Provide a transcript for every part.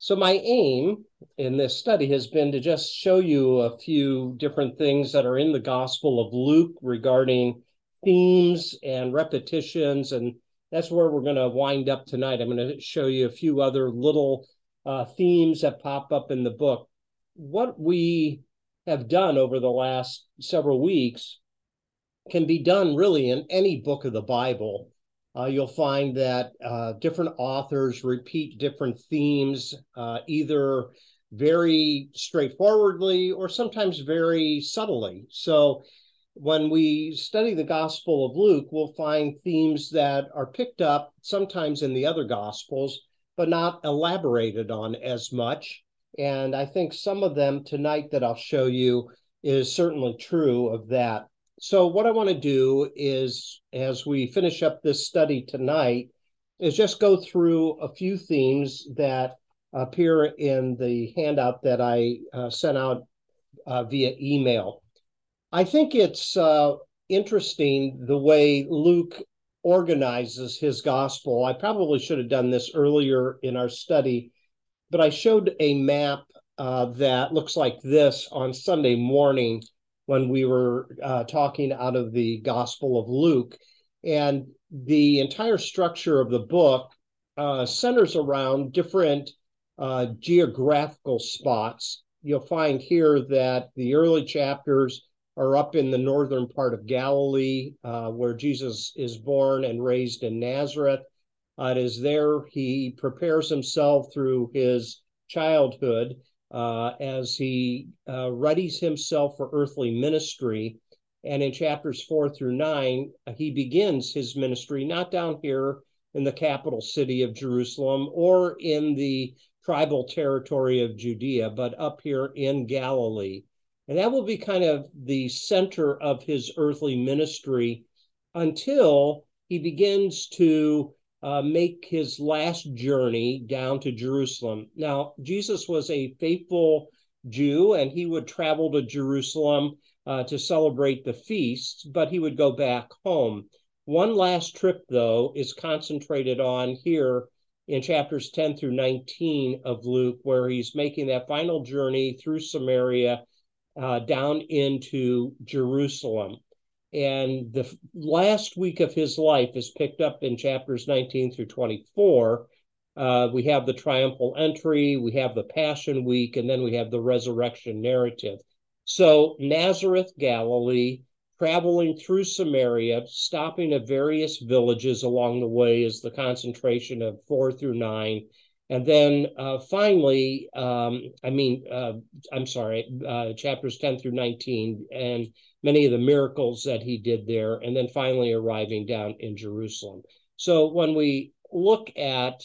So, my aim in this study has been to just show you a few different things that are in the Gospel of Luke regarding themes and repetitions. And that's where we're going to wind up tonight. I'm going to show you a few other little uh, themes that pop up in the book. What we have done over the last several weeks can be done really in any book of the Bible uh, you'll find that uh, different authors repeat different themes, uh, either very straightforwardly or sometimes very subtly. So, when we study the Gospel of Luke, we'll find themes that are picked up sometimes in the other Gospels, but not elaborated on as much. And I think some of them tonight that I'll show you is certainly true of that. So, what I want to do is, as we finish up this study tonight, is just go through a few themes that appear in the handout that I uh, sent out uh, via email. I think it's uh, interesting the way Luke organizes his gospel. I probably should have done this earlier in our study, but I showed a map uh, that looks like this on Sunday morning when we were uh, talking out of the Gospel of Luke. And the entire structure of the book uh, centers around different uh, geographical spots. You'll find here that the early chapters are up in the northern part of Galilee, uh, where Jesus is born and raised in Nazareth. Uh, it is there he prepares himself through his childhood uh, as he uh, readies himself for earthly ministry. And in chapters four through nine, he begins his ministry not down here in the capital city of Jerusalem or in the tribal territory of Judea, but up here in Galilee. And that will be kind of the center of his earthly ministry until he begins to uh, make his last journey down to Jerusalem. Now, Jesus was a faithful Jew and he would travel to Jerusalem uh, to celebrate the feasts, but he would go back home. One last trip, though, is concentrated on here in chapters 10 through 19 of Luke, where he's making that final journey through Samaria uh, down into Jerusalem. And the last week of his life is picked up in chapters 19 through 24. Uh, we have the triumphal entry, we have the Passion Week, and then we have the resurrection narrative. So, Nazareth, Galilee, traveling through Samaria, stopping at various villages along the way is the concentration of four through nine. And then uh, finally, um, I mean, uh, I'm sorry, uh, chapters 10 through 19, and many of the miracles that he did there, and then finally arriving down in Jerusalem. So when we look at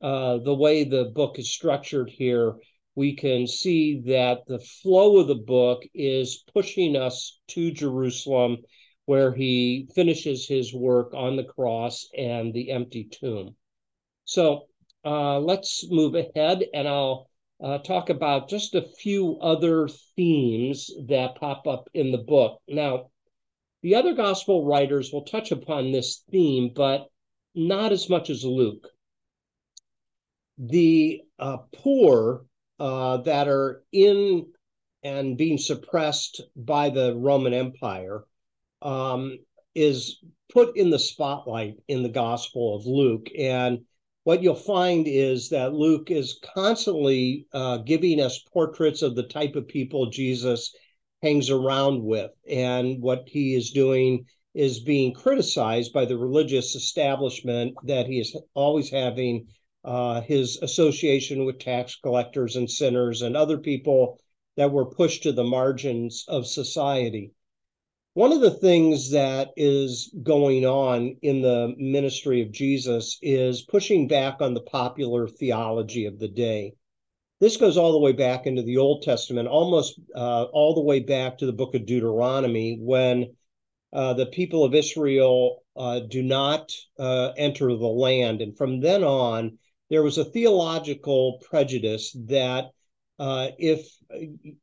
uh, the way the book is structured here, we can see that the flow of the book is pushing us to Jerusalem, where he finishes his work on the cross and the empty tomb. So uh, let's move ahead, and I'll uh, talk about just a few other themes that pop up in the book. Now, the other gospel writers will touch upon this theme, but not as much as Luke. The uh, poor uh, that are in and being suppressed by the Roman Empire um, is put in the spotlight in the Gospel of Luke. And what you'll find is that Luke is constantly uh, giving us portraits of the type of people Jesus hangs around with. And what he is doing is being criticized by the religious establishment that he is always having uh, his association with tax collectors and sinners and other people that were pushed to the margins of society. One of the things that is going on in the ministry of Jesus is pushing back on the popular theology of the day. This goes all the way back into the Old Testament, almost uh, all the way back to the book of Deuteronomy, when uh, the people of Israel uh, do not uh, enter the land. And from then on, there was a theological prejudice that uh, if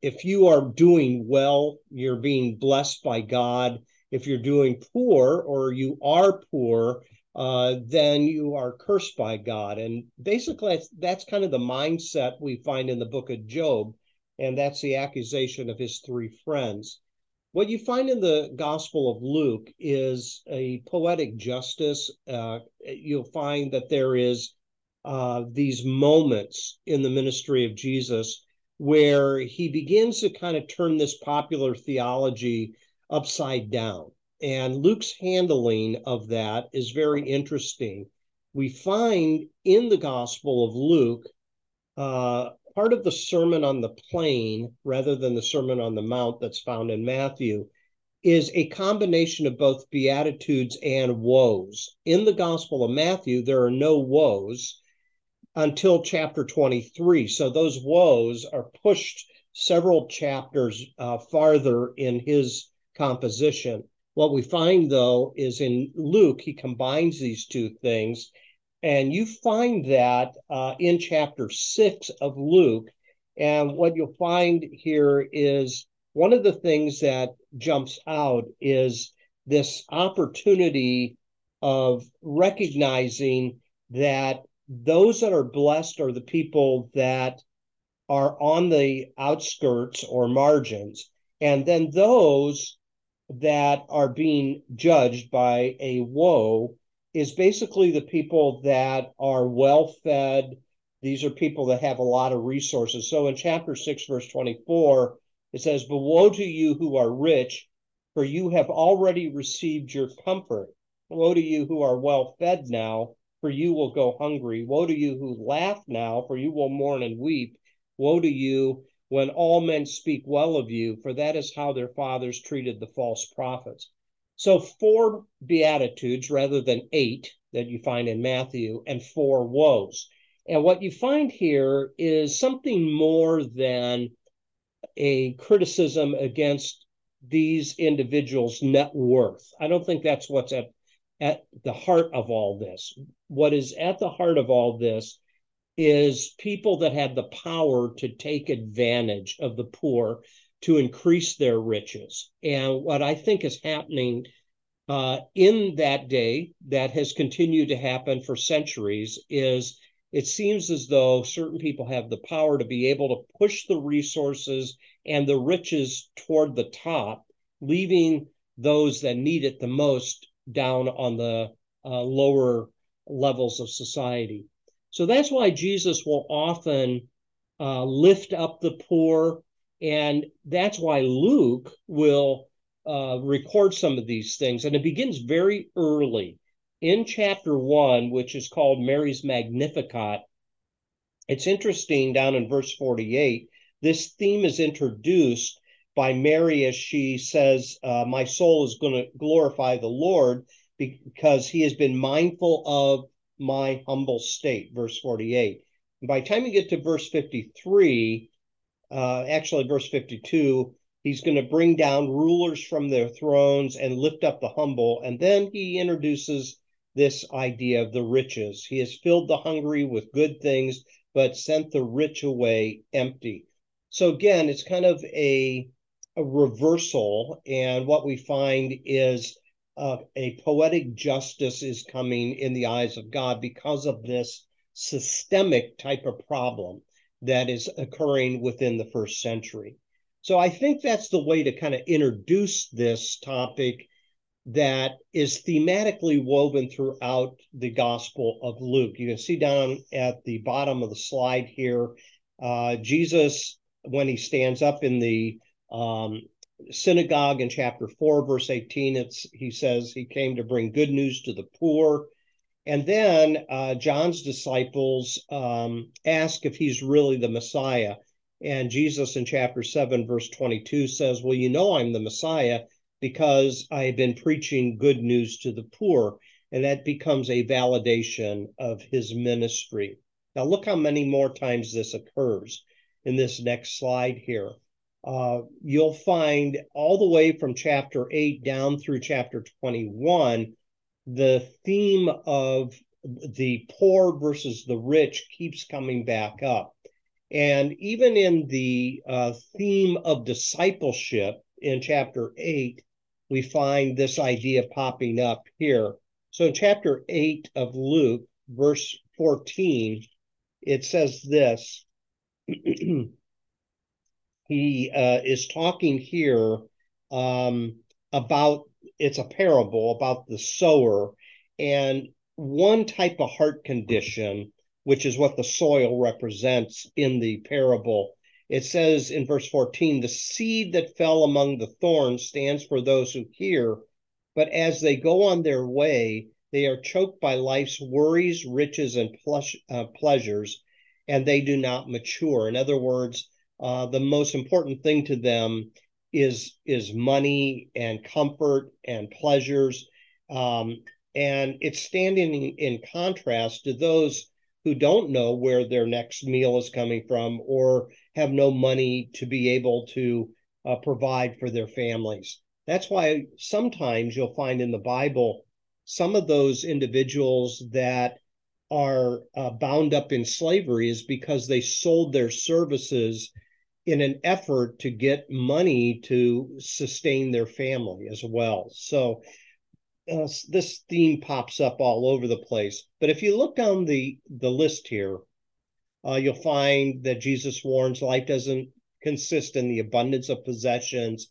if you are doing well, you're being blessed by God. If you're doing poor or you are poor, uh, then you are cursed by God. And basically, that's, that's kind of the mindset we find in the book of Job. And that's the accusation of his three friends. What you find in the Gospel of Luke is a poetic justice. Uh, you'll find that there is uh, these moments in the ministry of Jesus where he begins to kind of turn this popular theology upside down. And Luke's handling of that is very interesting. We find in the Gospel of Luke uh, part of the Sermon on the Plain, rather than the Sermon on the Mount that's found in Matthew, is a combination of both Beatitudes and woes. In the Gospel of Matthew, there are no woes until chapter 23. So those woes are pushed several chapters uh, farther in his composition. What we find, though, is in Luke, he combines these two things and you find that uh, in chapter six of Luke. And what you'll find here is one of the things that jumps out is this opportunity of recognizing that those that are blessed are the people that are on the outskirts or margins. And then those that are being judged by a woe is basically the people that are well fed. These are people that have a lot of resources. So in chapter 6, verse 24, it says, But woe to you who are rich, for you have already received your comfort. Woe to you who are well fed now, for you will go hungry. Woe to you who laugh now, for you will mourn and weep. Woe to you when all men speak well of you, for that is how their fathers treated the false prophets. So four beatitudes rather than eight that you find in Matthew, and four woes. And what you find here is something more than a criticism against these individuals' net worth. I don't think that's what's at, at the heart of all this. What is at the heart of all this is people that had the power to take advantage of the poor to increase their riches. And what I think is happening uh, in that day, that has continued to happen for centuries, is it seems as though certain people have the power to be able to push the resources and the riches toward the top, leaving those that need it the most down on the uh, lower levels of society. So that's why Jesus will often uh, lift up the poor and that's why Luke will uh, record some of these things. And it begins very early in chapter one, which is called Mary's Magnificat. It's interesting down in verse 48. This theme is introduced by Mary as she says, uh, My soul is going to glorify the Lord because he has been mindful of my humble state. Verse 48. And by the time you get to verse 53, uh, actually, verse 52, he's going to bring down rulers from their thrones and lift up the humble. And then he introduces this idea of the riches. He has filled the hungry with good things, but sent the rich away empty. So again, it's kind of a, a reversal. And what we find is uh, a poetic justice is coming in the eyes of God because of this systemic type of problem that is occurring within the first century. So I think that's the way to kind of introduce this topic that is thematically woven throughout the Gospel of Luke. You can see down at the bottom of the slide here, uh, Jesus, when he stands up in the um, synagogue in chapter 4, verse 18, it's, he says he came to bring good news to the poor. And then uh, John's disciples um, ask if he's really the Messiah. And Jesus in chapter 7, verse 22 says, Well, you know I'm the Messiah because I have been preaching good news to the poor. And that becomes a validation of his ministry. Now, look how many more times this occurs in this next slide here. Uh, you'll find all the way from chapter 8 down through chapter 21 the theme of the poor versus the rich keeps coming back up. And even in the uh, theme of discipleship in chapter 8, we find this idea popping up here. So in chapter 8 of Luke, verse 14, it says this. he uh, is talking here um, about it's a parable about the sower and one type of heart condition, which is what the soil represents in the parable. It says in verse 14, the seed that fell among the thorns stands for those who hear, but as they go on their way, they are choked by life's worries, riches, and plush, uh, pleasures, and they do not mature. In other words, uh, the most important thing to them is is money and comfort and pleasures. Um, and it's standing in, in contrast to those who don't know where their next meal is coming from or have no money to be able to uh, provide for their families. That's why sometimes you'll find in the bible some of those individuals that are uh, bound up in slavery is because they sold their services in an effort to get money to sustain their family as well. So uh, this theme pops up all over the place. But if you look down the the list here, uh, you'll find that Jesus warns life doesn't consist in the abundance of possessions.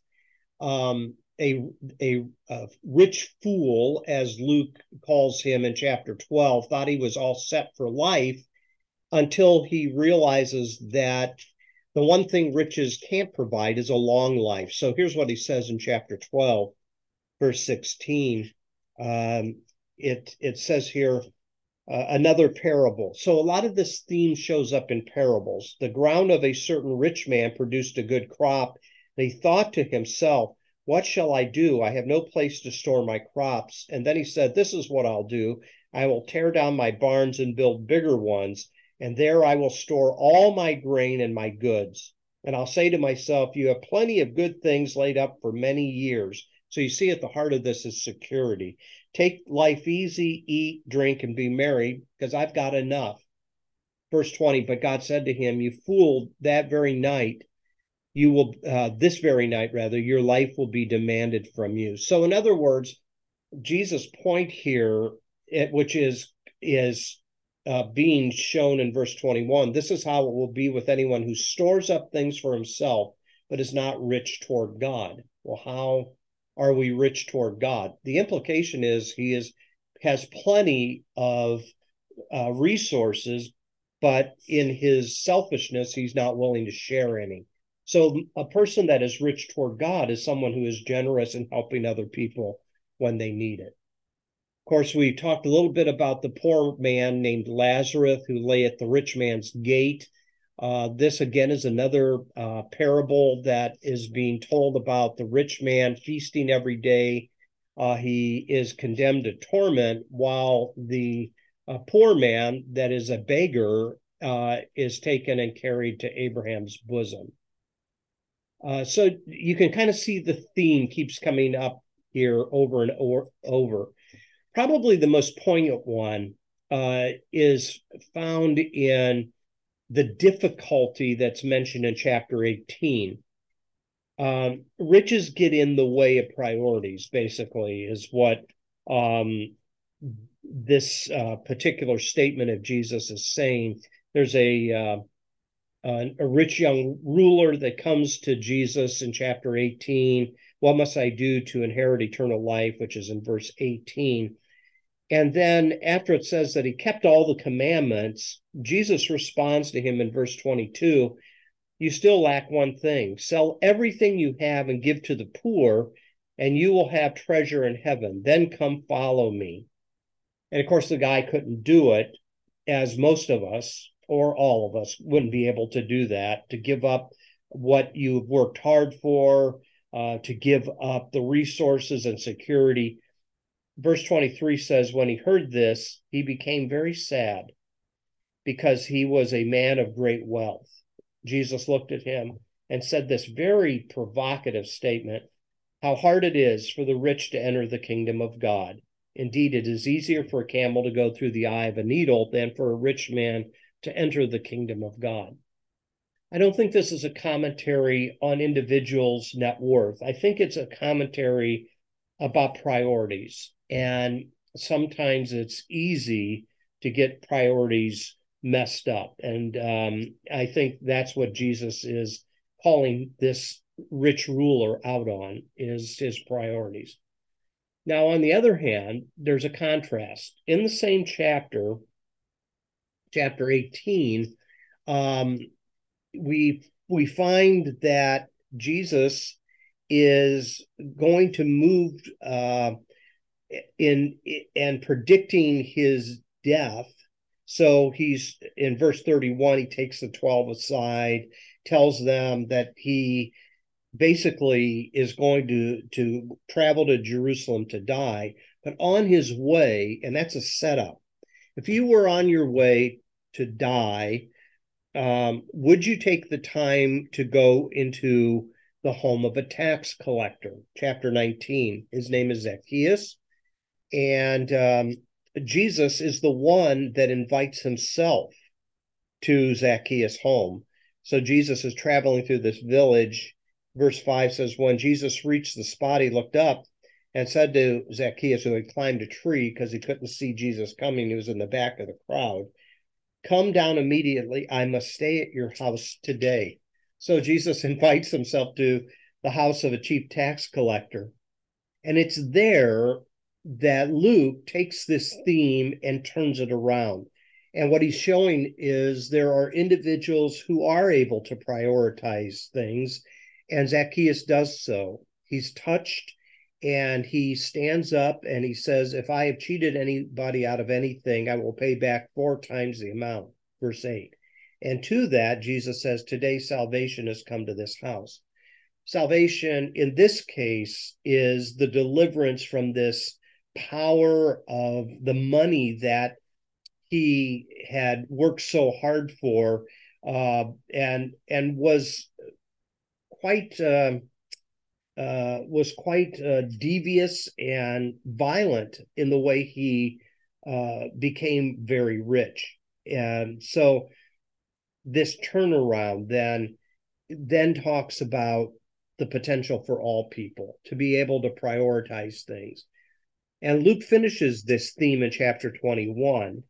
Um, a, a, a rich fool, as Luke calls him in chapter 12, thought he was all set for life until he realizes that the one thing riches can't provide is a long life. So here's what he says in chapter 12, verse 16. Um, it, it says here, uh, another parable. So a lot of this theme shows up in parables. The ground of a certain rich man produced a good crop. And he thought to himself, What shall I do? I have no place to store my crops. And then he said, This is what I'll do. I will tear down my barns and build bigger ones and there I will store all my grain and my goods. And I'll say to myself, You have plenty of good things laid up for many years. So you see, at the heart of this is security. Take life easy, eat, drink, and be merry, because I've got enough. Verse 20, but God said to him, You fool, that very night, you will, uh, this very night rather, your life will be demanded from you. So, in other words, Jesus' point here, which is, is uh, being shown in verse 21. This is how it will be with anyone who stores up things for himself, but is not rich toward God. Well, how are we rich toward God? The implication is he is has plenty of uh, resources, but in his selfishness, he's not willing to share any. So, a person that is rich toward God is someone who is generous in helping other people when they need it. Of course, we talked a little bit about the poor man named Lazarus who lay at the rich man's gate. Uh, this again is another uh, parable that is being told about the rich man feasting every day. Uh, he is condemned to torment, while the uh, poor man, that is a beggar, uh, is taken and carried to Abraham's bosom. Uh, so you can kind of see the theme keeps coming up here over and over. Probably the most poignant one uh, is found in the difficulty that's mentioned in chapter 18. Um, riches get in the way of priorities, basically, is what um, this uh, particular statement of Jesus is saying. There's a uh, a rich young ruler that comes to Jesus in chapter 18. What must I do to inherit eternal life? Which is in verse 18. And then after it says that he kept all the commandments, Jesus responds to him in verse 22 You still lack one thing. Sell everything you have and give to the poor, and you will have treasure in heaven. Then come follow me. And of course, the guy couldn't do it, as most of us, or all of us, wouldn't be able to do that, to give up what you've worked hard for, uh, to give up the resources and security verse 23 says, When he heard this, he became very sad because he was a man of great wealth. Jesus looked at him and said this very provocative statement How hard it is for the rich to enter the kingdom of God. Indeed, it is easier for a camel to go through the eye of a needle than for a rich man to enter the kingdom of God. I don't think this is a commentary on individuals' net worth. I think it's a commentary about priorities. And sometimes it's easy to get priorities messed up. And um, I think that's what Jesus is calling this rich ruler out on is his priorities. Now, on the other hand, there's a contrast. In the same chapter, chapter 18, um, we we find that Jesus is going to move uh, in and predicting his death. So he's in verse 31, he takes the 12 aside, tells them that he basically is going to to travel to Jerusalem to die, but on his way, and that's a setup. If you were on your way to die, um, would you take the time to go into the home of a tax collector? Chapter 19. His name is Zacchaeus. And um, Jesus is the one that invites himself to Zacchaeus' home. So Jesus is traveling through this village. Verse 5 says, When Jesus reached the spot, he looked up and said to Zacchaeus, who had climbed a tree because he couldn't see Jesus coming, he was in the back of the crowd, Come down immediately. I must stay at your house today. So Jesus invites himself to the house of a chief tax collector. And it's there that Luke takes this theme and turns it around. And what he's showing is there are individuals who are able to prioritize things, and Zacchaeus does so. He's touched and he stands up and he says, If I have cheated anybody out of anything, I will pay back four times the amount. Verse 8. And to that, Jesus says, Today salvation has come to this house. Salvation in this case is the deliverance from this power of the money that he had worked so hard for uh, and and was quite uh, uh, was quite uh, devious and violent in the way he uh, became very rich and so this turnaround then then talks about the potential for all people to be able to prioritize things and Luke finishes this theme in chapter 21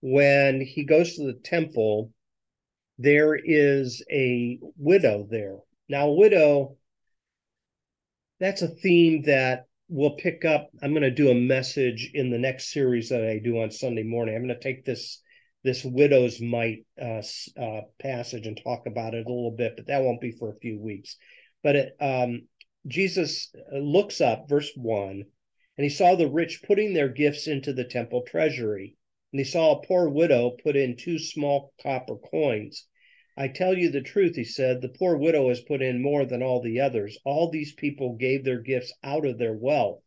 when he goes to the temple. There is a widow there. Now, widow, that's a theme that we'll pick up. I'm going to do a message in the next series that I do on Sunday morning. I'm going to take this this widow's mite uh, uh, passage and talk about it a little bit, but that won't be for a few weeks. But it, um, Jesus looks up, verse one, and he saw the rich putting their gifts into the temple treasury. And he saw a poor widow put in two small copper coins. I tell you the truth, he said, the poor widow has put in more than all the others. All these people gave their gifts out of their wealth,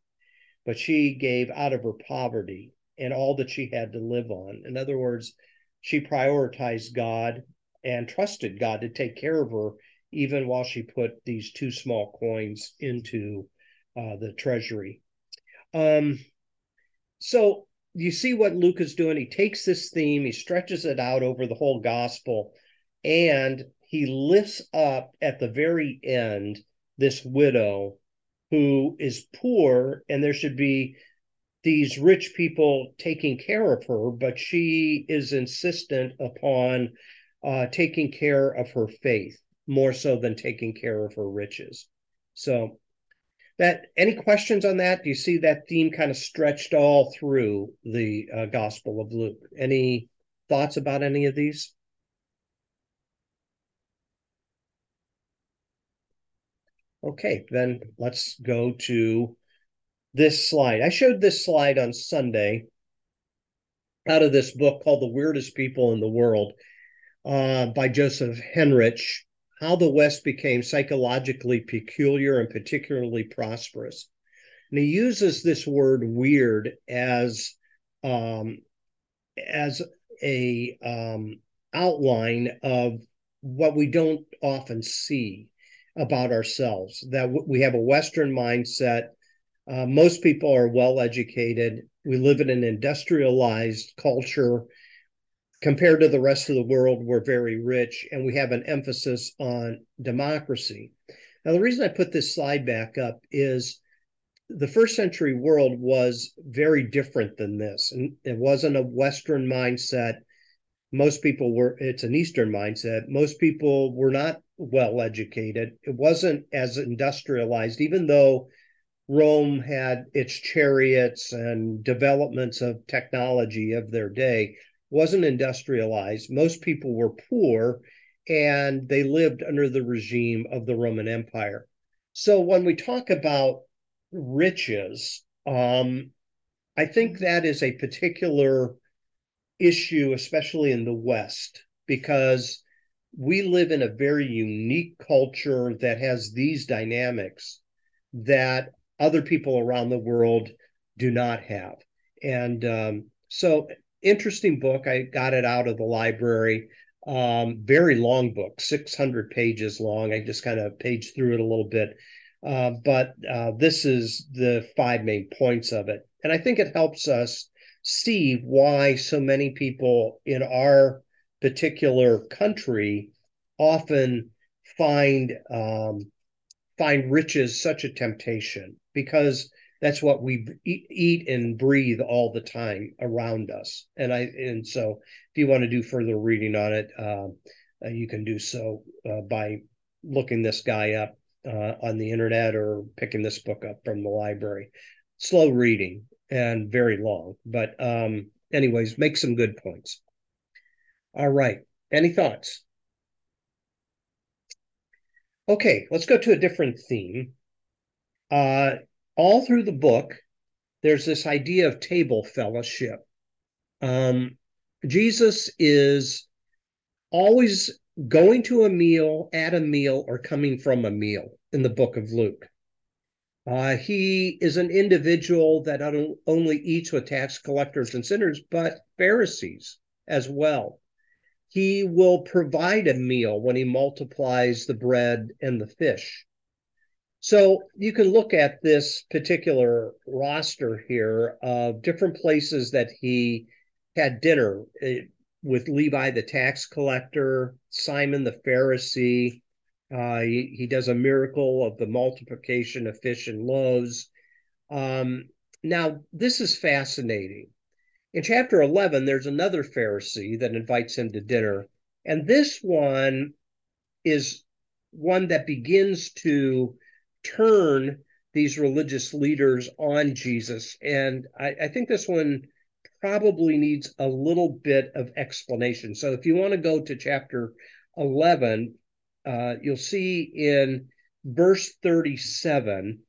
but she gave out of her poverty and all that she had to live on. In other words, she prioritized God and trusted God to take care of her, even while she put these two small coins into uh, the treasury. Um, so you see what Luke is doing. He takes this theme, he stretches it out over the whole gospel, and he lifts up at the very end this widow who is poor, and there should be these rich people taking care of her, but she is insistent upon uh, taking care of her faith more so than taking care of her riches. So that any questions on that? Do you see that theme kind of stretched all through the uh, gospel of luke? Any thoughts about any of these okay then let's go to this slide i showed this slide on sunday out of this book called the weirdest people in the world uh, by joseph henrich how the West became psychologically peculiar and particularly prosperous. And he uses this word weird as um, as a um, outline of what we don't often see about ourselves. That w- we have a Western mindset. Uh, most people are well educated. We live in an industrialized culture compared to the rest of the world, we're very rich and we have an emphasis on democracy. Now, the reason I put this slide back up is the first century world was very different than this. And it wasn't a Western mindset. Most people were, it's an Eastern mindset. Most people were not well educated. It wasn't as industrialized, even though Rome had its chariots and developments of technology of their day, wasn't industrialized. Most people were poor and they lived under the regime of the Roman Empire. So when we talk about riches, um, I think that is a particular issue, especially in the West, because we live in a very unique culture that has these dynamics that other people around the world do not have. And um, so, interesting book. I got it out of the library. Um, very long book, 600 pages long. I just kind of paged through it a little bit. Uh, but uh, this is the five main points of it. And I think it helps us see why so many people in our particular country often find um, find riches such a temptation because that's what we eat and breathe all the time around us. And I and so if you want to do further reading on it, uh, uh, you can do so uh, by looking this guy up uh, on the internet or picking this book up from the library. Slow reading and very long, but um, anyways, make some good points. All right. Any thoughts? Okay, let's go to a different theme. Uh, all through the book, there's this idea of table fellowship. Um, Jesus is always going to a meal, at a meal, or coming from a meal in the book of Luke. Uh, he is an individual that not only eats with tax collectors and sinners, but Pharisees as well. He will provide a meal when he multiplies the bread and the fish. So you can look at this particular roster here of different places that he had dinner eh, with Levi the tax collector, Simon the Pharisee. Uh, he, he does a miracle of the multiplication of fish and loaves. Um, now, this is fascinating. In chapter 11, there's another Pharisee that invites him to dinner. And this one is one that begins to turn these religious leaders on Jesus. And I, I think this one probably needs a little bit of explanation. So if you want to go to chapter 11, uh, you'll see in verse 37,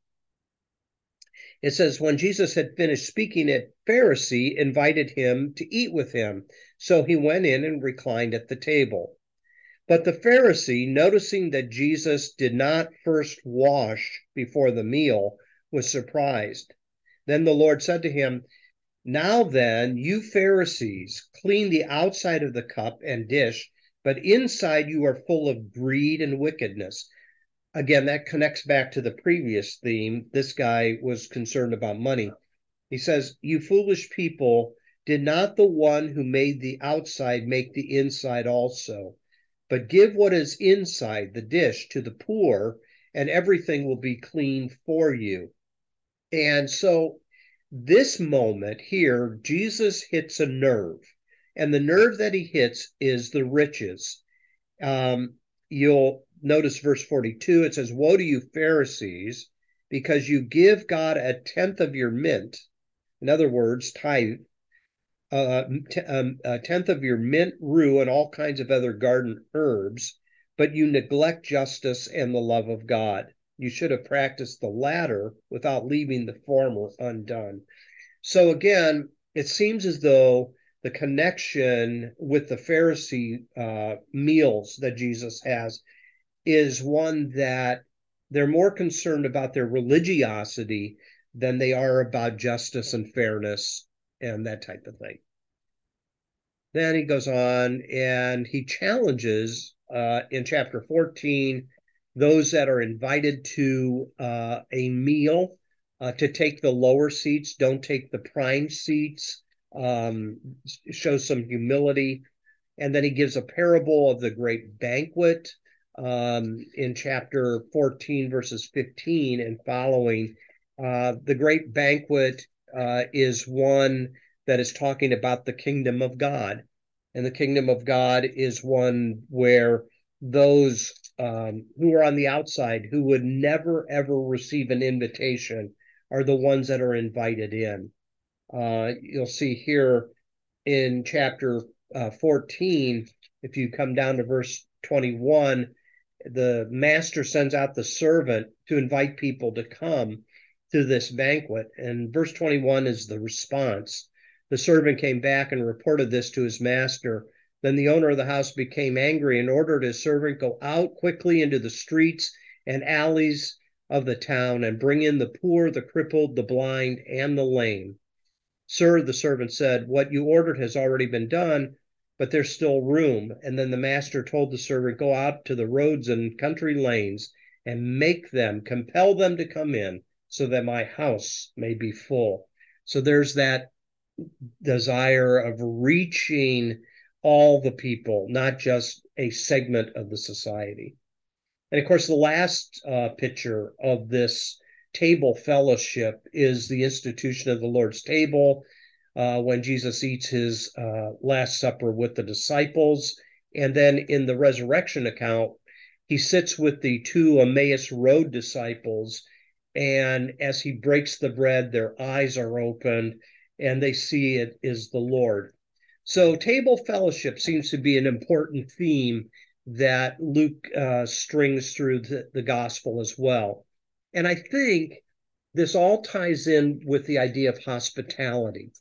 it says, When Jesus had finished speaking, a Pharisee invited him to eat with him. So he went in and reclined at the table. But the Pharisee, noticing that Jesus did not first wash before the meal, was surprised. Then the Lord said to him, Now then, you Pharisees, clean the outside of the cup and dish, but inside you are full of greed and wickedness. Again, that connects back to the previous theme. This guy was concerned about money. He says, You foolish people, did not the one who made the outside make the inside also? But give what is inside the dish to the poor, and everything will be clean for you. And so, this moment here, Jesus hits a nerve, and the nerve that he hits is the riches. Um, you'll notice verse 42 it says, Woe to you, Pharisees, because you give God a tenth of your mint, in other words, tithe, uh, t- um, a tenth of your mint, rue, and all kinds of other garden herbs, but you neglect justice and the love of God. You should have practiced the latter without leaving the former undone. So again, it seems as though the connection with the Pharisee uh, meals that Jesus has is one that they're more concerned about their religiosity than they are about justice and fairness and that type of thing. Then he goes on and he challenges uh, in chapter 14 those that are invited to uh, a meal uh, to take the lower seats, don't take the prime seats, um, shows some humility. And then he gives a parable of the great banquet um, in chapter 14, verses 15 and following Uh, the great banquet uh, is one that is talking about the kingdom of God. And the kingdom of God is one where those um, who are on the outside, who would never ever receive an invitation, are the ones that are invited in. Uh, you'll see here in chapter uh, 14, if you come down to verse 21, the master sends out the servant to invite people to come to this banquet. And verse 21 is the response. The servant came back and reported this to his master. Then the owner of the house became angry and ordered his servant go out quickly into the streets and alleys of the town and bring in the poor, the crippled, the blind, and the lame. Sir, the servant said, what you ordered has already been done, but there's still room. And then the master told the servant, go out to the roads and country lanes and make them, compel them to come in so that my house may be full. So there's that desire of reaching all the people, not just a segment of the society. And of course, the last uh, picture of this table fellowship is the institution of the Lord's table uh, when Jesus eats his uh, Last Supper with the disciples. And then in the resurrection account, he sits with the two Emmaus Road disciples and as he breaks the bread, their eyes are opened and they see it is the Lord. So, table fellowship seems to be an important theme that Luke uh, strings through the, the gospel as well. And I think this all ties in with the idea of hospitality.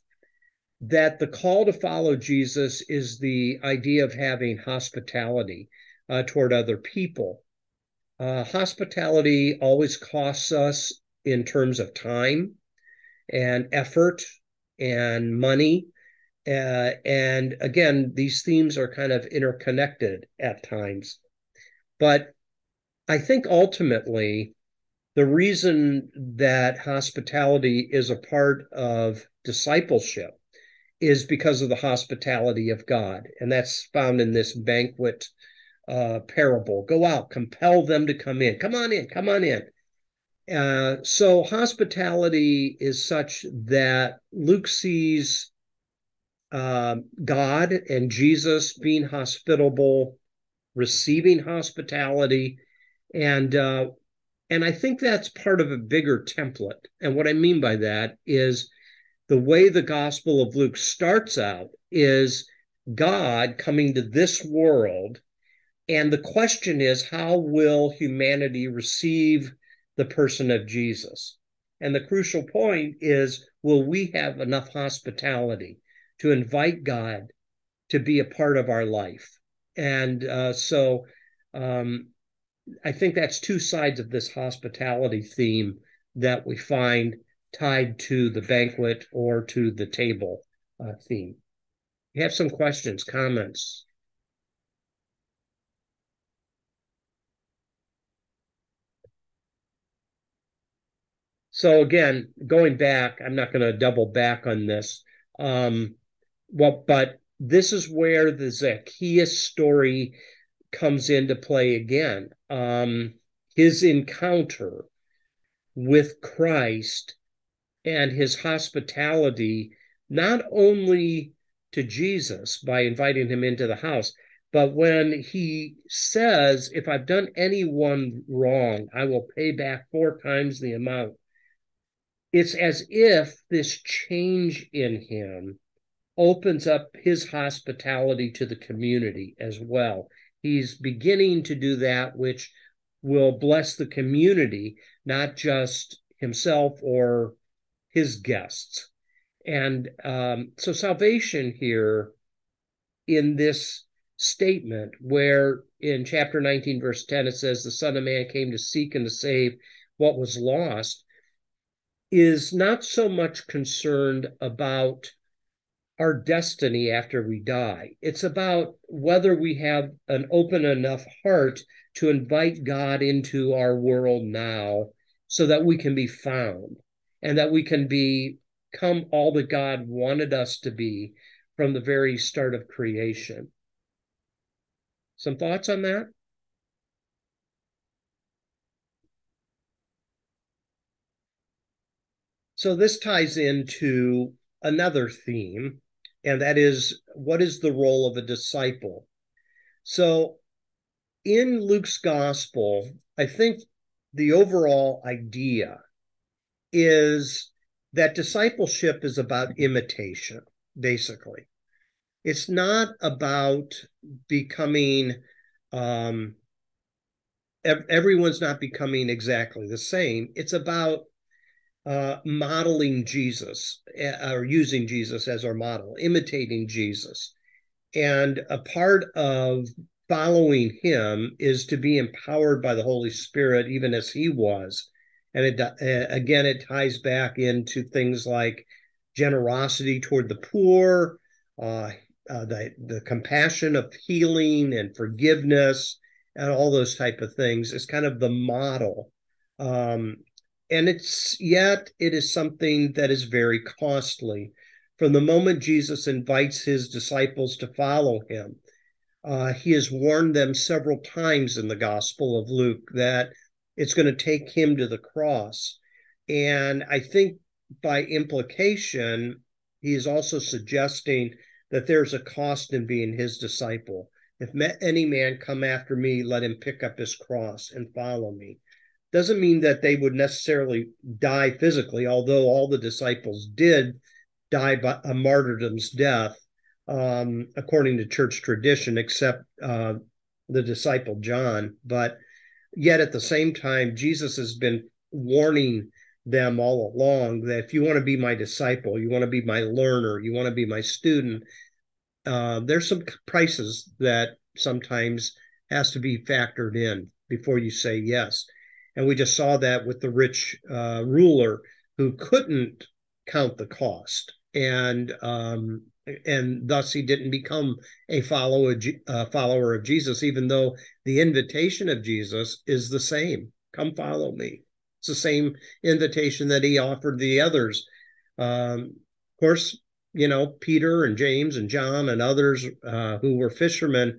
That the call to follow Jesus is the idea of having hospitality uh, toward other people. Uh, hospitality always costs us in terms of time and effort and money. Uh, and again, these themes are kind of interconnected at times. But I think ultimately, the reason that hospitality is a part of discipleship is because of the hospitality of God. And that's found in this banquet uh, parable. Go out, compel them to come in. Come on in, come on in. Uh, so hospitality is such that Luke sees uh, God and Jesus being hospitable, receiving hospitality, and uh, and I think that's part of a bigger template. And what I mean by that is the way the Gospel of Luke starts out is God coming to this world and the question is, how will humanity receive the person of Jesus? And the crucial point is, will we have enough hospitality to invite God to be a part of our life? And uh, so um, I think that's two sides of this hospitality theme that we find tied to the banquet or to the table uh, theme. You have some questions, comments? So again, going back, I'm not going to double back on this. Um, well, but this is where the Zacchaeus story comes into play again. Um, his encounter with Christ and his hospitality, not only to Jesus by inviting him into the house, but when he says, If I've done anyone wrong, I will pay back four times the amount it's as if this change in him opens up his hospitality to the community as well. He's beginning to do that which will bless the community, not just himself or his guests. And um, so, salvation here in this statement, where in chapter 19, verse 10, it says, The Son of Man came to seek and to save what was lost is not so much concerned about our destiny after we die. It's about whether we have an open enough heart to invite God into our world now so that we can be found and that we can become all that God wanted us to be from the very start of creation. Some thoughts on that? So this ties into another theme, and that is what is the role of a disciple? So in Luke's gospel, I think the overall idea is that discipleship is about imitation, basically. It's not about becoming, um, everyone's not becoming exactly the same. It's about uh, modeling Jesus uh, or using Jesus as our model, imitating Jesus. And a part of following him is to be empowered by the Holy Spirit, even as he was. And it, uh, again, it ties back into things like generosity toward the poor, uh, uh, the, the compassion of healing and forgiveness, and all those type of things is kind of the model. Um, and it's yet it is something that is very costly. From the moment Jesus invites his disciples to follow him, uh, he has warned them several times in the Gospel of Luke that it's going to take him to the cross. And I think by implication, he is also suggesting that there's a cost in being his disciple. If any man come after me, let him pick up his cross and follow me doesn't mean that they would necessarily die physically, although all the disciples did die by a martyrdom's death, um, according to church tradition, except uh, the disciple John. But yet at the same time, Jesus has been warning them all along that if you want to be my disciple, you want to be my learner, you want to be my student, uh, there's some prices that sometimes has to be factored in before you say yes. And we just saw that with the rich uh, ruler who couldn't count the cost. And um, and thus he didn't become a follower uh, follower of Jesus, even though the invitation of Jesus is the same. Come follow me. It's the same invitation that he offered the others. Um, of course, you know Peter and James and John and others uh, who were fishermen.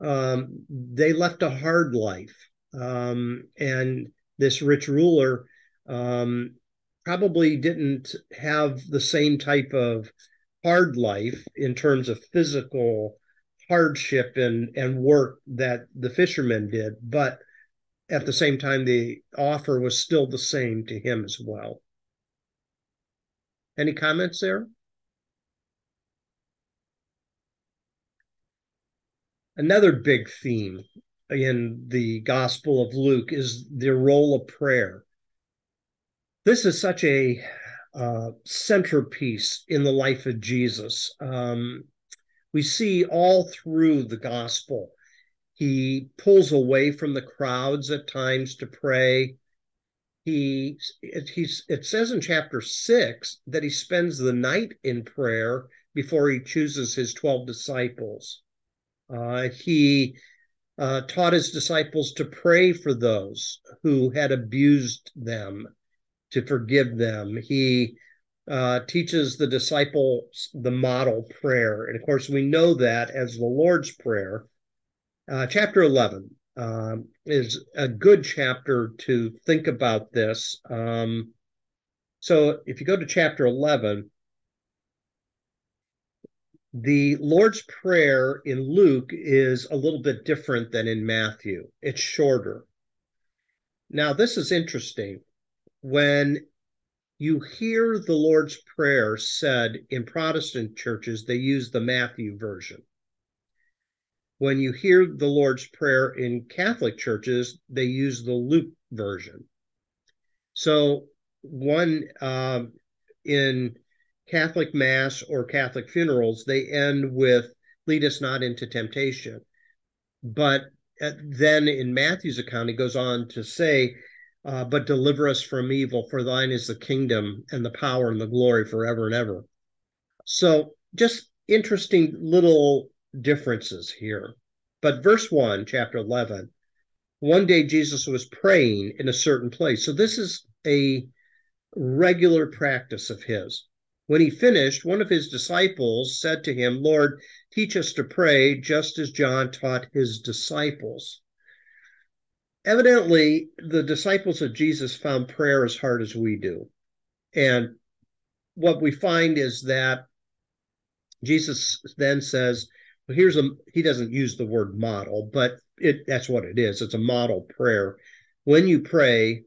Um, they left a hard life um, and this rich ruler um, probably didn't have the same type of hard life in terms of physical hardship and, and work that the fishermen did. But at the same time, the offer was still the same to him as well. Any comments there? Another big theme in the Gospel of Luke is the role of prayer. This is such a uh, centerpiece in the life of Jesus. Um, we see all through the Gospel, he pulls away from the crowds at times to pray. He it, he's, it says in chapter six that he spends the night in prayer before he chooses his 12 disciples. Uh, he uh, taught his disciples to pray for those who had abused them, to forgive them. He uh, teaches the disciples the model prayer. And of course, we know that as the Lord's Prayer. Uh, chapter 11 um, is a good chapter to think about this. Um, so if you go to chapter 11, the Lord's Prayer in Luke is a little bit different than in Matthew. It's shorter. Now, this is interesting. When you hear the Lord's Prayer said in Protestant churches, they use the Matthew version. When you hear the Lord's Prayer in Catholic churches, they use the Luke version. So, one uh, in Catholic Mass or Catholic funerals, they end with lead us not into temptation. But uh, then in Matthew's account, he goes on to say, uh, but deliver us from evil, for thine is the kingdom and the power and the glory forever and ever. So just interesting little differences here. But verse 1, chapter 11, one day Jesus was praying in a certain place. So this is a regular practice of his. When he finished, one of his disciples said to him, Lord, teach us to pray just as John taught his disciples. Evidently, the disciples of Jesus found prayer as hard as we do. And what we find is that Jesus then says, well, here's a, he doesn't use the word model, but it that's what it is. It's a model prayer. When you pray,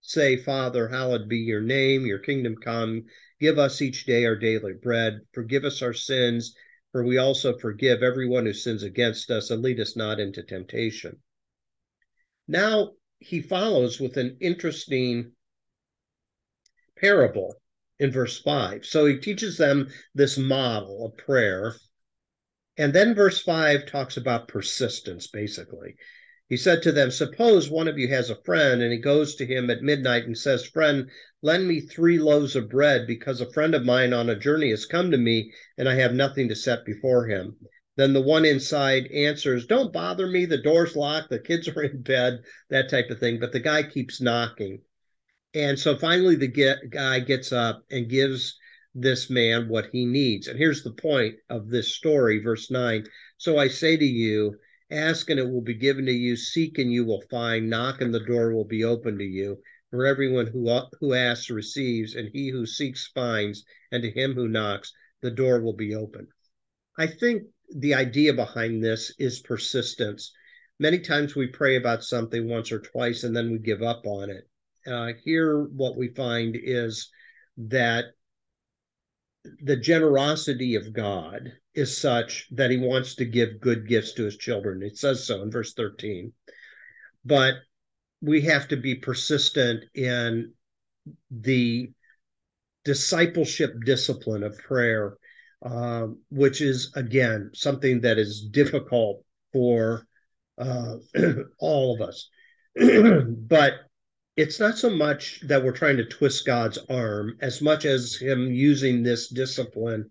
say, Father, hallowed be your name, your kingdom come. Give us each day our daily bread. Forgive us our sins, for we also forgive everyone who sins against us, and lead us not into temptation. Now he follows with an interesting parable in verse 5. So he teaches them this model of prayer. And then verse 5 talks about persistence, basically. He said to them, Suppose one of you has a friend, and he goes to him at midnight and says, Friend, lend me three loaves of bread, because a friend of mine on a journey has come to me, and I have nothing to set before him. Then the one inside answers, Don't bother me. The door's locked. The kids are in bed, that type of thing. But the guy keeps knocking. And so finally, the get, guy gets up and gives this man what he needs. And here's the point of this story, verse 9. So I say to you, ask and it will be given to you, seek and you will find, knock and the door will be open to you. For everyone who, who asks receives, and he who seeks finds, and to him who knocks, the door will be open. I think the idea behind this is persistence. Many times we pray about something once or twice and then we give up on it uh, here what we find is that the generosity of God is such that he wants to give good gifts to his children. It says so in verse 13. But we have to be persistent in the discipleship discipline of prayer, uh, which is, again, something that is difficult for uh, all of us. but it's not so much that we're trying to twist God's arm as much as Him using this discipline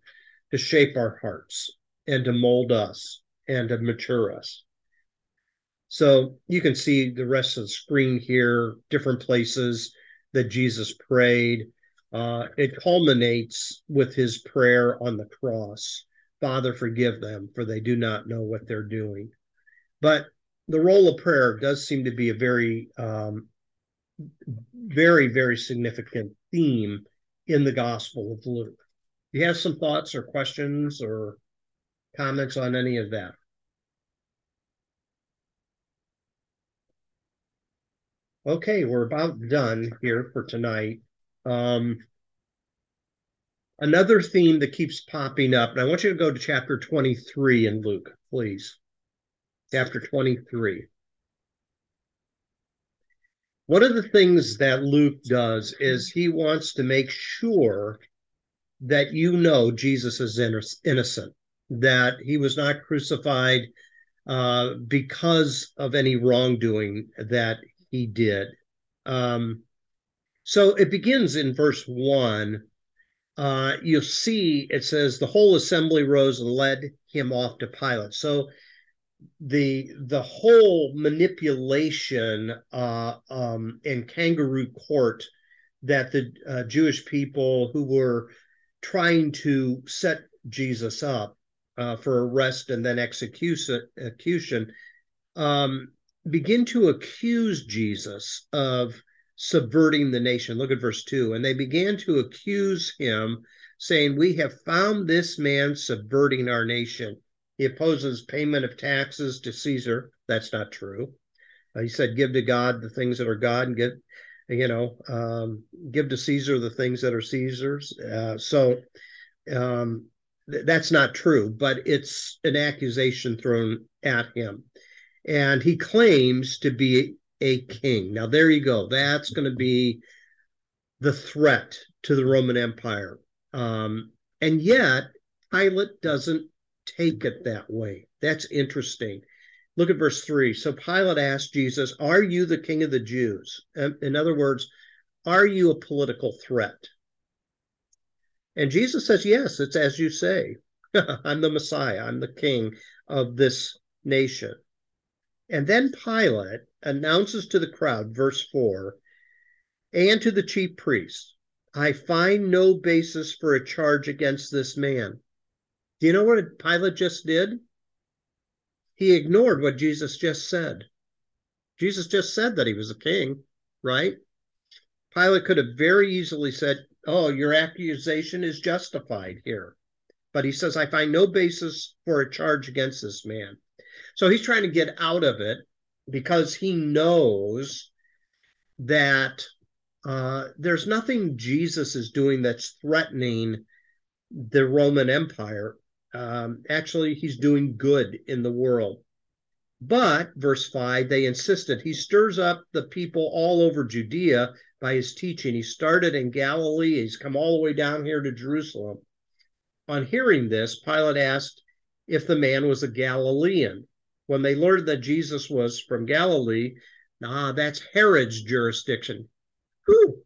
to shape our hearts and to mold us and to mature us. So you can see the rest of the screen here, different places that Jesus prayed. Uh, it culminates with his prayer on the cross Father, forgive them, for they do not know what they're doing. But the role of prayer does seem to be a very um, very, very significant theme in the Gospel of Luke. Do you have some thoughts or questions or comments on any of that? Okay, we're about done here for tonight. Um, another theme that keeps popping up, and I want you to go to chapter 23 in Luke, please. Chapter 23 one of the things that Luke does is he wants to make sure that you know Jesus is innocent, that he was not crucified uh, because of any wrongdoing that he did. Um, so it begins in verse one. Uh, you'll see it says the whole assembly rose and led him off to Pilate. So the the whole manipulation uh, um, and kangaroo court that the uh, Jewish people who were trying to set Jesus up uh, for arrest and then execution, execution um, begin to accuse Jesus of subverting the nation. Look at verse 2. And they began to accuse him, saying, We have found this man subverting our nation he opposes payment of taxes to Caesar. That's not true. Uh, he said, "Give to God the things that are God, and get, you know, um, give to Caesar the things that are Caesar's." Uh, so um, th- that's not true, but it's an accusation thrown at him, and he claims to be a king. Now there you go. That's going to be the threat to the Roman Empire, um, and yet Pilate doesn't take it that way. That's interesting. Look at verse 3. So Pilate asked Jesus, Are you the king of the Jews? In other words, are you a political threat? And Jesus says, Yes, it's as you say. I'm the Messiah, I'm the king of this nation. And then Pilate announces to the crowd, verse 4, and to the chief priests, I find no basis for a charge against this man. Do you know what Pilate just did? He ignored what Jesus just said. Jesus just said that he was a king, right? Pilate could have very easily said, oh, your accusation is justified here. But he says, I find no basis for a charge against this man. So he's trying to get out of it because he knows that uh, there's nothing Jesus is doing that's threatening the Roman Empire. Um, actually, he's doing good in the world. But, verse 5, they insisted. He stirs up the people all over Judea by his teaching. He started in Galilee, he's come all the way down here to Jerusalem. On hearing this, Pilate asked if the man was a Galilean. When they learned that Jesus was from Galilee, ah, that's Herod's jurisdiction. Whew.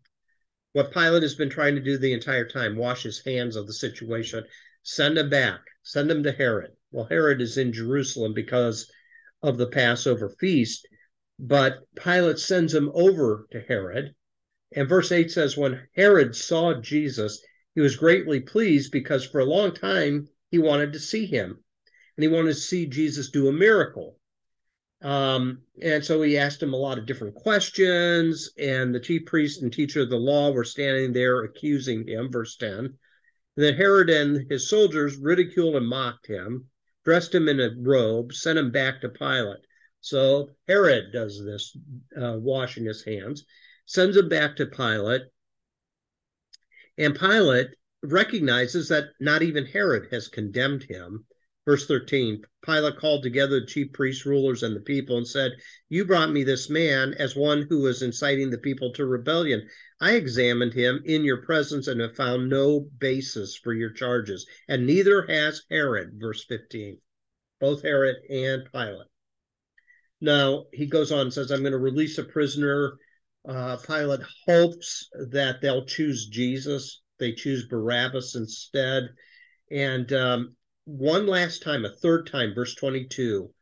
What Pilate has been trying to do the entire time wash his hands of the situation, send him back, send him to Herod. Well, Herod is in Jerusalem because of the Passover feast, but Pilate sends him over to Herod. And verse 8 says, When Herod saw Jesus, he was greatly pleased because for a long time he wanted to see him and he wanted to see Jesus do a miracle. Um, and so he asked him a lot of different questions, and the chief priest and teacher of the law were standing there accusing him, verse 10. And then Herod and his soldiers ridiculed and mocked him dressed him in a robe, sent him back to Pilate. So Herod does this, uh, washing his hands, sends him back to Pilate. And Pilate recognizes that not even Herod has condemned him. Verse 13 Pilate called together the chief priests, rulers, and the people and said, You brought me this man as one who was inciting the people to rebellion. I examined him in your presence and have found no basis for your charges, and neither has Herod. Verse 15. Both Herod and Pilate. Now, he goes on and says, I'm going to release a prisoner. Uh, Pilate hopes that they'll choose Jesus. They choose Barabbas instead. And um, one last time, a third time, verse 22,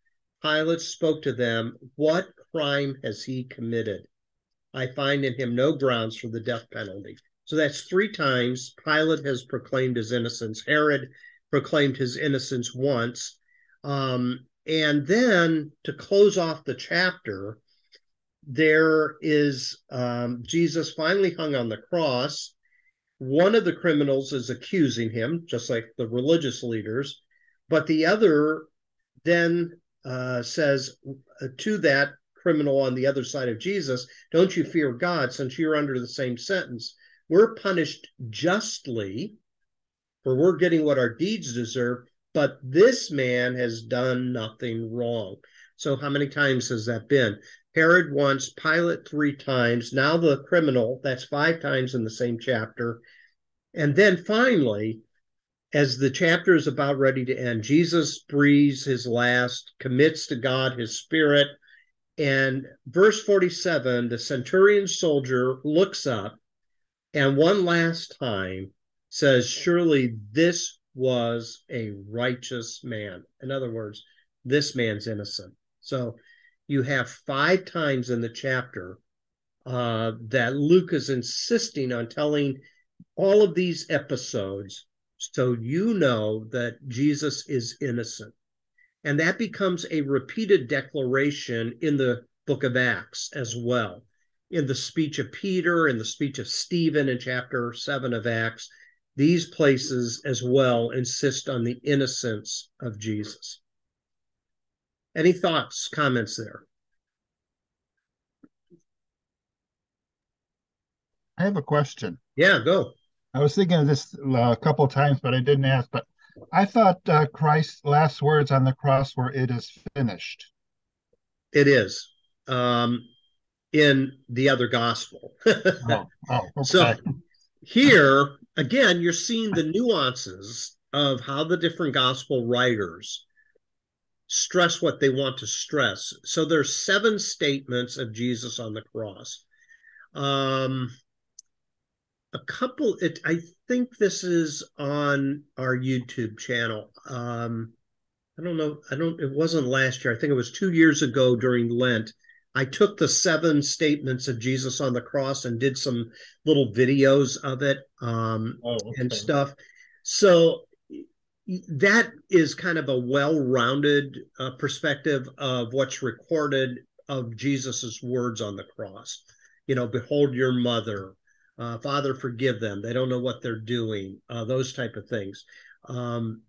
Pilate spoke to them, What crime has he committed? I find in him no grounds for the death penalty. So that's three times Pilate has proclaimed his innocence. Herod proclaimed his innocence once. Um, and then to close off the chapter, there is um, Jesus finally hung on the cross. One of the criminals is accusing him, just like the religious leaders, but the other then uh, says uh, to that criminal on the other side of Jesus, Don't you fear God, since you're under the same sentence? We're punished justly, for we're getting what our deeds deserve, but this man has done nothing wrong. So, how many times has that been? Herod once, Pilate three times, now the criminal, that's five times in the same chapter. And then finally, as the chapter is about ready to end, Jesus breathes his last, commits to God his spirit, and verse 47 the centurion soldier looks up and one last time says, Surely this was a righteous man. In other words, this man's innocent. So you have five times in the chapter uh, that Luke is insisting on telling all of these episodes so you know that Jesus is innocent. And that becomes a repeated declaration in the book of Acts as well. In the speech of Peter, in the speech of Stephen in chapter 7 of Acts, these places as well insist on the innocence of Jesus. Any thoughts, comments there? I have a question. Yeah, go. I was thinking of this uh, a couple times, but I didn't ask. But I thought uh, Christ's last words on the cross were, It is finished. It is. Um, in the other gospel. oh, oh, okay. So here, again, you're seeing the nuances of how the different gospel writers stress what they want to stress. So there's seven statements of Jesus on the cross. Um, a couple it i think this is on our youtube channel um i don't know i don't it wasn't last year i think it was two years ago during lent i took the seven statements of jesus on the cross and did some little videos of it um oh, okay. and stuff so that is kind of a well-rounded uh, perspective of what's recorded of jesus's words on the cross you know behold your mother uh, Father, forgive them. They don't know what they're doing. Uh, those type of things. Um,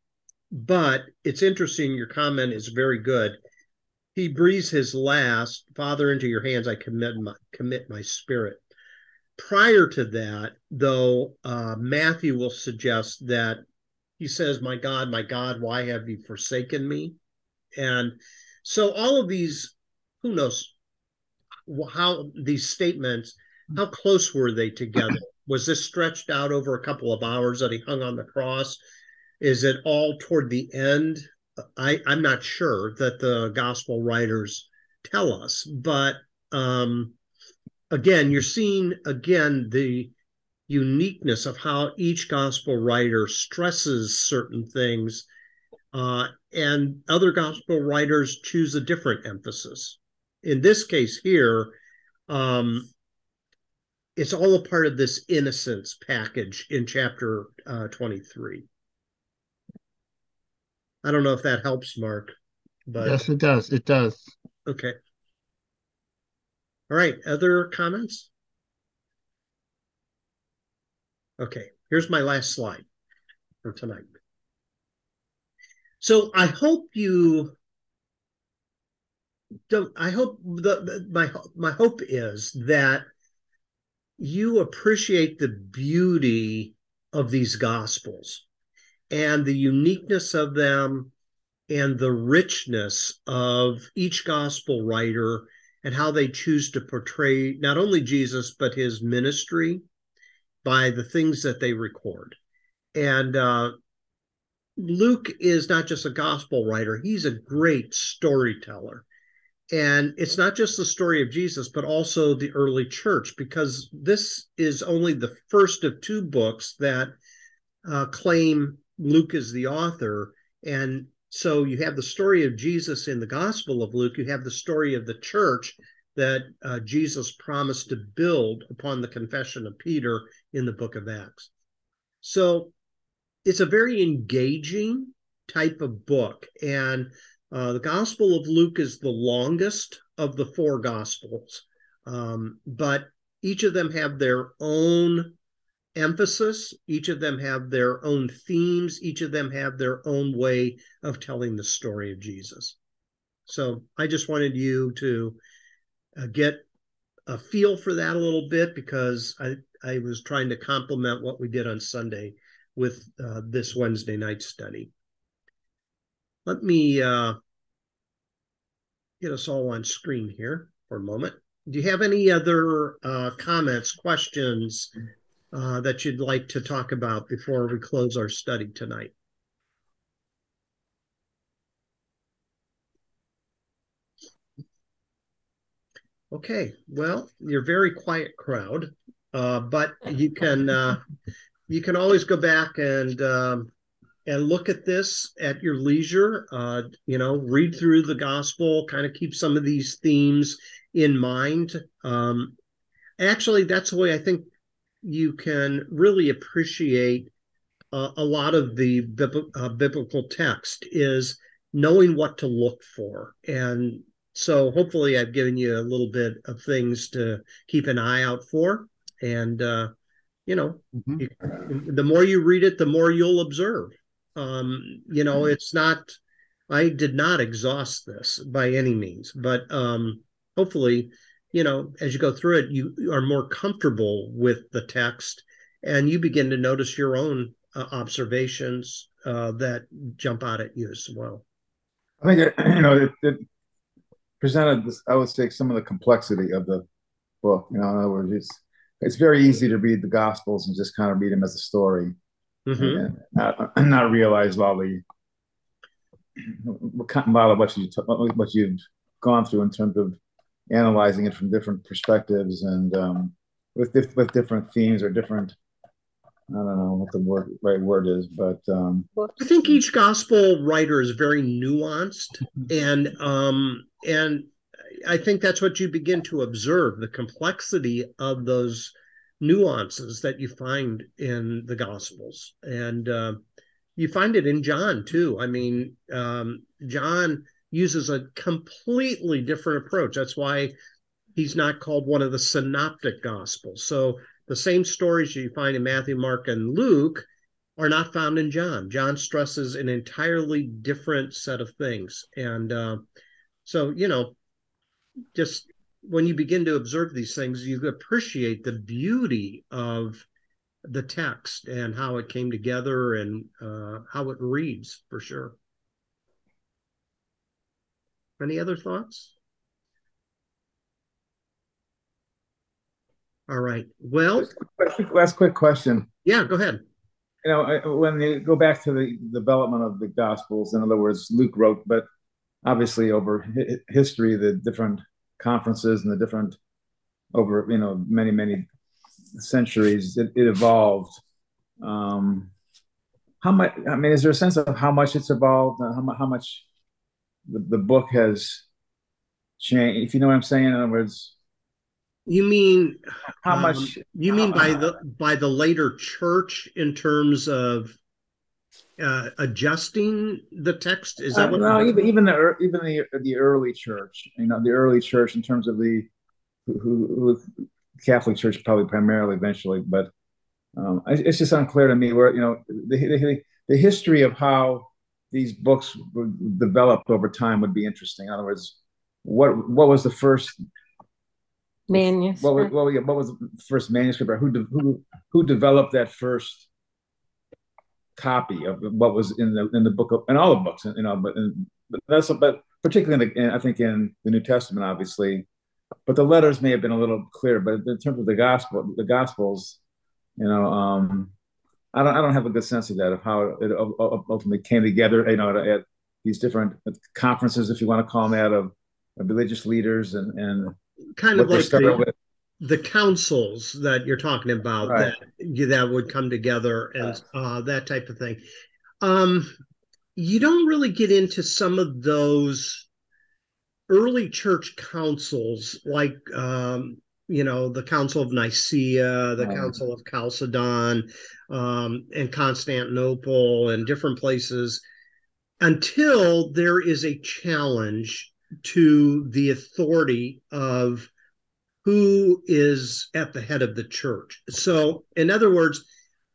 but it's interesting. Your comment is very good. He breathes his last, Father, into your hands I commit my commit my spirit. Prior to that, though, uh, Matthew will suggest that he says, "My God, my God, why have you forsaken me?" And so all of these, who knows how these statements, how close were they together? Was this stretched out over a couple of hours that he hung on the cross? Is it all toward the end? I, I'm not sure that the gospel writers tell us, but um, again, you're seeing again the uniqueness of how each gospel writer stresses certain things, uh, and other gospel writers choose a different emphasis. In this case here, um, it's all a part of this innocence package in chapter uh, 23. I don't know if that helps, Mark. But yes, it does. It does. Okay. All right. Other comments? Okay. Here's my last slide for tonight. So I hope you don't. I hope the my my hope is that you appreciate the beauty of these gospels and the uniqueness of them and the richness of each gospel writer and how they choose to portray not only Jesus, but his ministry by the things that they record. And uh, Luke is not just a gospel writer, he's a great storyteller. And it's not just the story of Jesus, but also the early church, because this is only the first of two books that uh, claim Luke is the author. And so you have the story of Jesus in the Gospel of Luke, you have the story of the church that uh, Jesus promised to build upon the confession of Peter in the book of Acts. So it's a very engaging type of book. And uh, the Gospel of Luke is the longest of the four Gospels, um, but each of them have their own emphasis. Each of them have their own themes. Each of them have their own way of telling the story of Jesus. So I just wanted you to uh, get a feel for that a little bit because I, I was trying to complement what we did on Sunday with uh, this Wednesday night study. Let me uh, get us all on screen here for a moment. Do you have any other uh, comments, questions, uh, that you'd like to talk about before we close our study tonight? Okay, well, you're very quiet crowd, uh, but you can uh, you can always go back and um, and look at this at your leisure. Uh, you know, read through the gospel, kind of keep some of these themes in mind. Um, actually, that's the way I think you can really appreciate a lot of the uh, biblical text is knowing what to look for and so hopefully i've given you a little bit of things to keep an eye out for and uh, you know mm-hmm. you, the more you read it the more you'll observe um, you know mm-hmm. it's not i did not exhaust this by any means but um, hopefully you know, as you go through it, you are more comfortable with the text and you begin to notice your own uh, observations uh, that jump out at you as well. I think, it, you know, it, it, presented this, I would say, some of the complexity of the book. You know, in other words, it's, it's very easy to read the Gospels and just kind of read them as a story mm-hmm. and not, not realize all the, a lot of what you what you've gone through in terms of analyzing it from different perspectives and um, with with different themes or different I don't know what the word right word is, but um, I think each gospel writer is very nuanced, and um, and I think that's what you begin to observe the complexity of those nuances that you find in the gospels, and uh, you find it in John too. I mean, um, John uses a completely different approach. That's why he's not called one of the synoptic gospels. So The same stories you find in Matthew, Mark, and Luke are not found in John. John stresses an entirely different set of things. And uh, so, you know, just when you begin to observe these things, you appreciate the beauty of the text and how it came together and uh, how it reads for sure. Any other thoughts? All right. Well, last quick question. Yeah, go ahead. You know, when you go back to the development of the Gospels, in other words, Luke wrote, but obviously over history, the different conferences and the different over you know many many centuries, it, it evolved. Um, how much? I mean, is there a sense of how much it's evolved? How, how much the, the book has changed? If you know what I'm saying. In other words, you mean how um, much? You mean by the by the later church in terms of uh, adjusting the text? Is that uh, what? No, even even the even the the early church. You know, the early church in terms of the who, who Catholic Church probably primarily eventually, but um, it's just unclear to me where you know the, the, the history of how these books developed over time would be interesting. In other words, what what was the first manuscript? What was, what, what was the first manuscript? Or who de, who who developed that first copy of what was in the in the book of, and all the books? You know, but, but that's but particularly in the, in, I think in the New Testament, obviously, but the letters may have been a little clearer. But in terms of the gospel, the gospels, you know, um, I don't I don't have a good sense of that of how it ultimately came together. You know, at, these different conferences, if you want to call them that, of, of religious leaders and and kind of like the, the councils that you're talking about right. that that would come together and uh, that type of thing. Um, you don't really get into some of those early church councils like um, you know the council of nicaea the council of chalcedon um, and constantinople and different places until there is a challenge to the authority of who is at the head of the church so in other words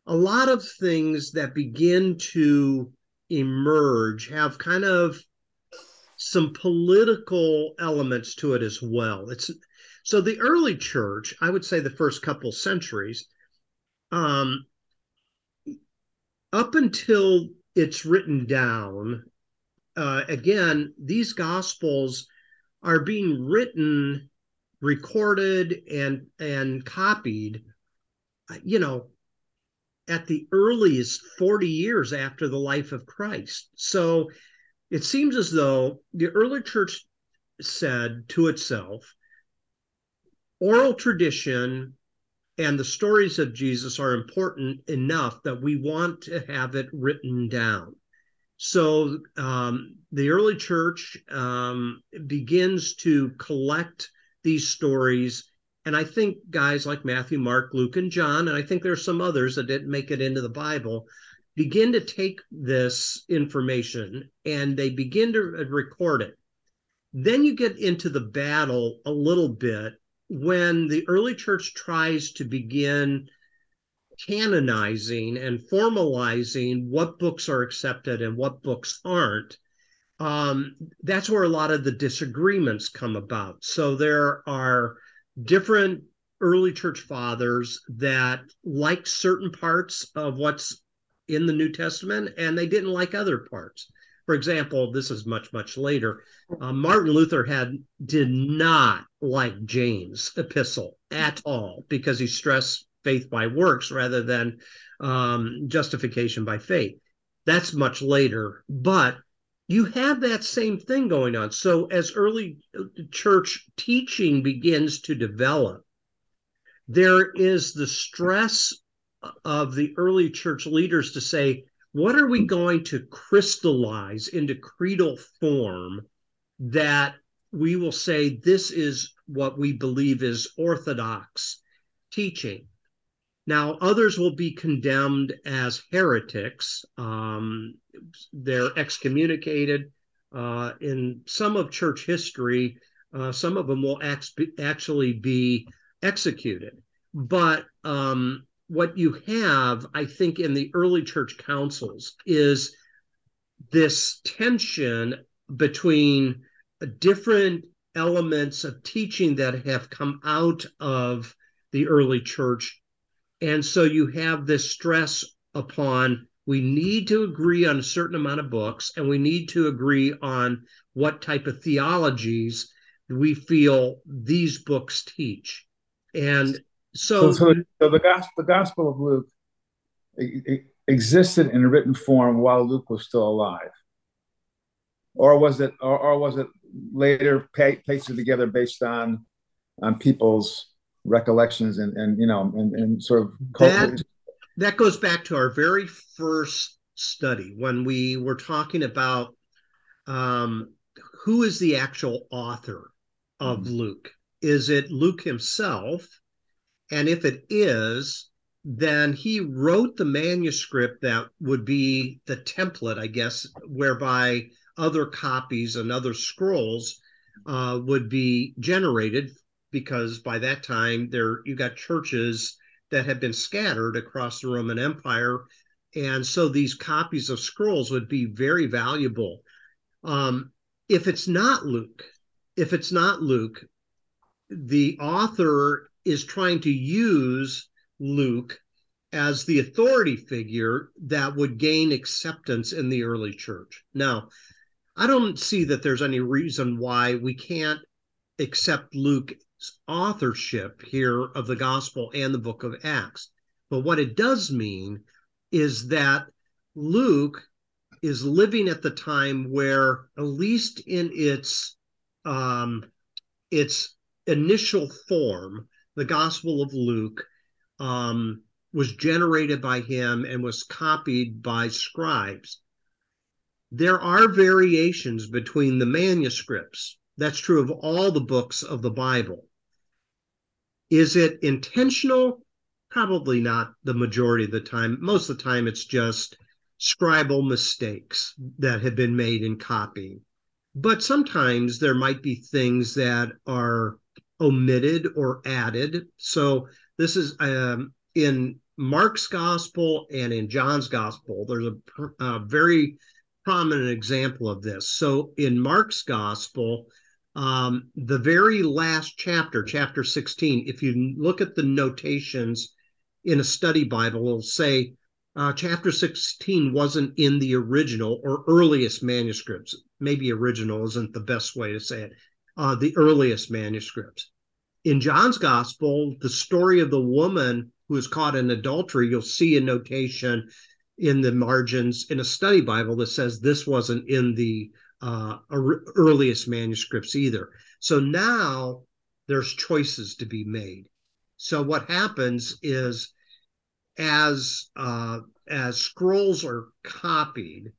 a lot of things that begin to emerge have kind of some political elements to it as well. It's so the early church, I would say the first couple centuries, um, up until it's written down, uh, again, these gospels are being written, recorded, and and copied, you know, at the earliest 40 years after the life of Christ. So it seems as though the early church said to itself, oral tradition and the stories of Jesus are important enough that we want to have it written down. So um, the early church um, begins to collect these stories. And I think guys like Matthew, Mark, Luke, and John, and I think there's some others that didn't make it into the Bible, begin to take this information and they begin to record it. Then you get into the battle a little bit when the early church tries to begin canonizing and formalizing what books are accepted and what books aren't. Um, that's where a lot of the disagreements come about. So there are different early church fathers that like certain parts of what's in the New Testament, and they didn't like other parts. For example, this is much much later. Uh, Martin Luther had did not like James' epistle at all because he stressed faith by works rather than um, justification by faith. That's much later, but you have that same thing going on. So as early uh, church teaching begins to develop, there is the stress of the early church leaders to say, what are we going to crystallize into creedal form that we will say this is what we believe is orthodox teaching? Now, others will be condemned as heretics. Um, they're excommunicated. Uh, in some of church history, uh, some of them will act- actually be executed. but um, what you have, I think, in the early church councils is this tension between different elements of teaching that have come out of the early church. And so you have this stress upon we need to agree on a certain amount of books and we need to agree on what type of theologies we feel these books teach. And so, so, so, so the gospel, the Gospel of Luke it, it existed in a written form while Luke was still alive, or was it, or, or was it later pasted together based on on people's recollections and and you know and, and sort of that, that goes back to our very first study when we were talking about um, who is the actual author of mm-hmm. Luke. Is it Luke himself? And if it is, then he wrote the manuscript that would be the template, I guess, whereby other copies and other scrolls uh, would be generated because by that time there you got churches that had been scattered across the Roman Empire. And so these copies of scrolls would be very valuable. Um, if it's not Luke, if it's not Luke, the author is trying to use Luke as the authority figure that would gain acceptance in the early church. Now, I don't see that there's any reason why we can't accept Luke's authorship here of the gospel and the book of Acts. But what it does mean is that Luke is living at the time where, at least in its um, its initial form, the Gospel of Luke um, was generated by him and was copied by scribes. There are variations between the manuscripts. That's true of all the books of the Bible. Is it intentional? Probably not the majority of the time. Most of the time, it's just scribal mistakes that have been made in copying. But sometimes there might be things that are omitted or added. So this is um, in Mark's gospel and in John's gospel. There's a, a, very prominent example of this. So in Mark's gospel, um, the very last chapter, chapter 16, if you look at the notations in a study Bible, it'll say uh, chapter 16 wasn't in the original or earliest manuscripts. Maybe original isn't the best way to say it. Uh, the earliest manuscripts in John's gospel, the story of the woman who is caught in adultery, you'll see a notation in the margins in a study Bible that says this wasn't in the uh, earliest manuscripts either. So now there's choices to be made. So what happens is as uh, as scrolls are copied,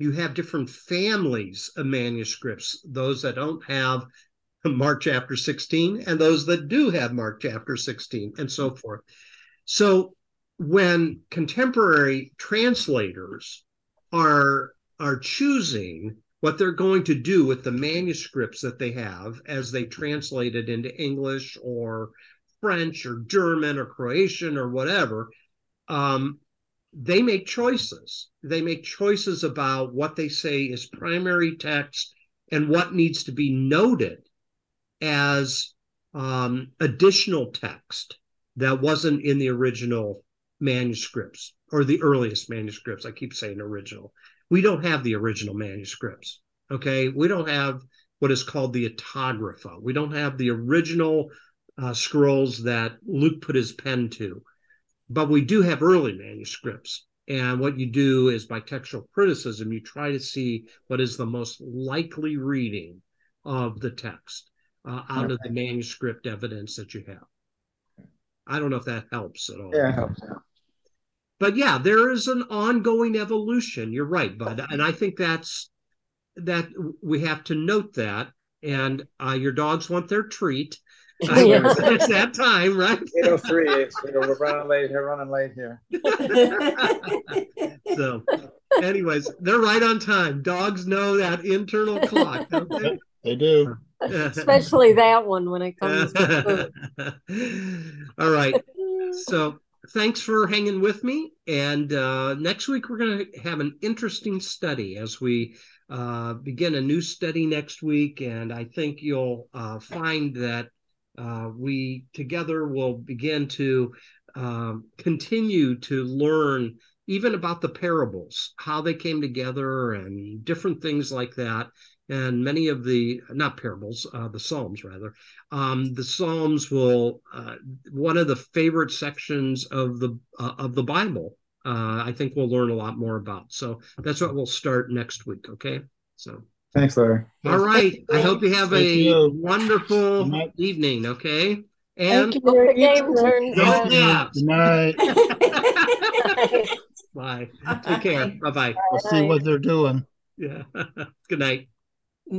you have different families of manuscripts. Those that don't have Mark chapter 16 and those that do have Mark chapter 16 and so forth. So when contemporary translators are are choosing what they're going to do with the manuscripts that they have as they translate it into English or French or German or Croatian or whatever, um, they make choices. They make choices about what they say is primary text and what needs to be noted as um, additional text that wasn't in the original manuscripts or the earliest manuscripts. I keep saying original. We don't have the original manuscripts. Okay. We don't have what is called the autographa. We don't have the original uh, scrolls that Luke put his pen to, but we do have early manuscripts. And what you do is by textual criticism, you try to see what is the most likely reading of the text uh, out okay. of the manuscript evidence that you have. I don't know if that helps at all. Yeah, it helps. Yeah. But yeah, there is an ongoing evolution. You're right, bud, and I think that's that we have to note that. And uh, your dogs want their treat. Uh, it's that time, right? 803. we're running late here, running late here. so, anyways, they're right on time. Dogs know that internal clock, They do. Especially that one when it comes to food. All right. So thanks for hanging with me. And uh, next week, we're going to have an interesting study as we uh, begin a new study next week. And I think you'll uh, find that uh, we together will begin to um, continue to learn even about the parables, how they came together, and different things like that. And many of the, not parables, uh, the Psalms rather, um, the Psalms will, uh, one of the favorite sections of the uh, of the Bible. Uh, I think we'll learn a lot more about. So that's what we'll start next week. Okay. So Thanks, Larry. all right. I hope you have Thank a you. wonderful Good night. evening. Okay. and Thank And you. Hope the game turns Go out. Cavs. Good night. Bye. Take care. Bye bye. We'll see what they're doing. Yeah. Good night.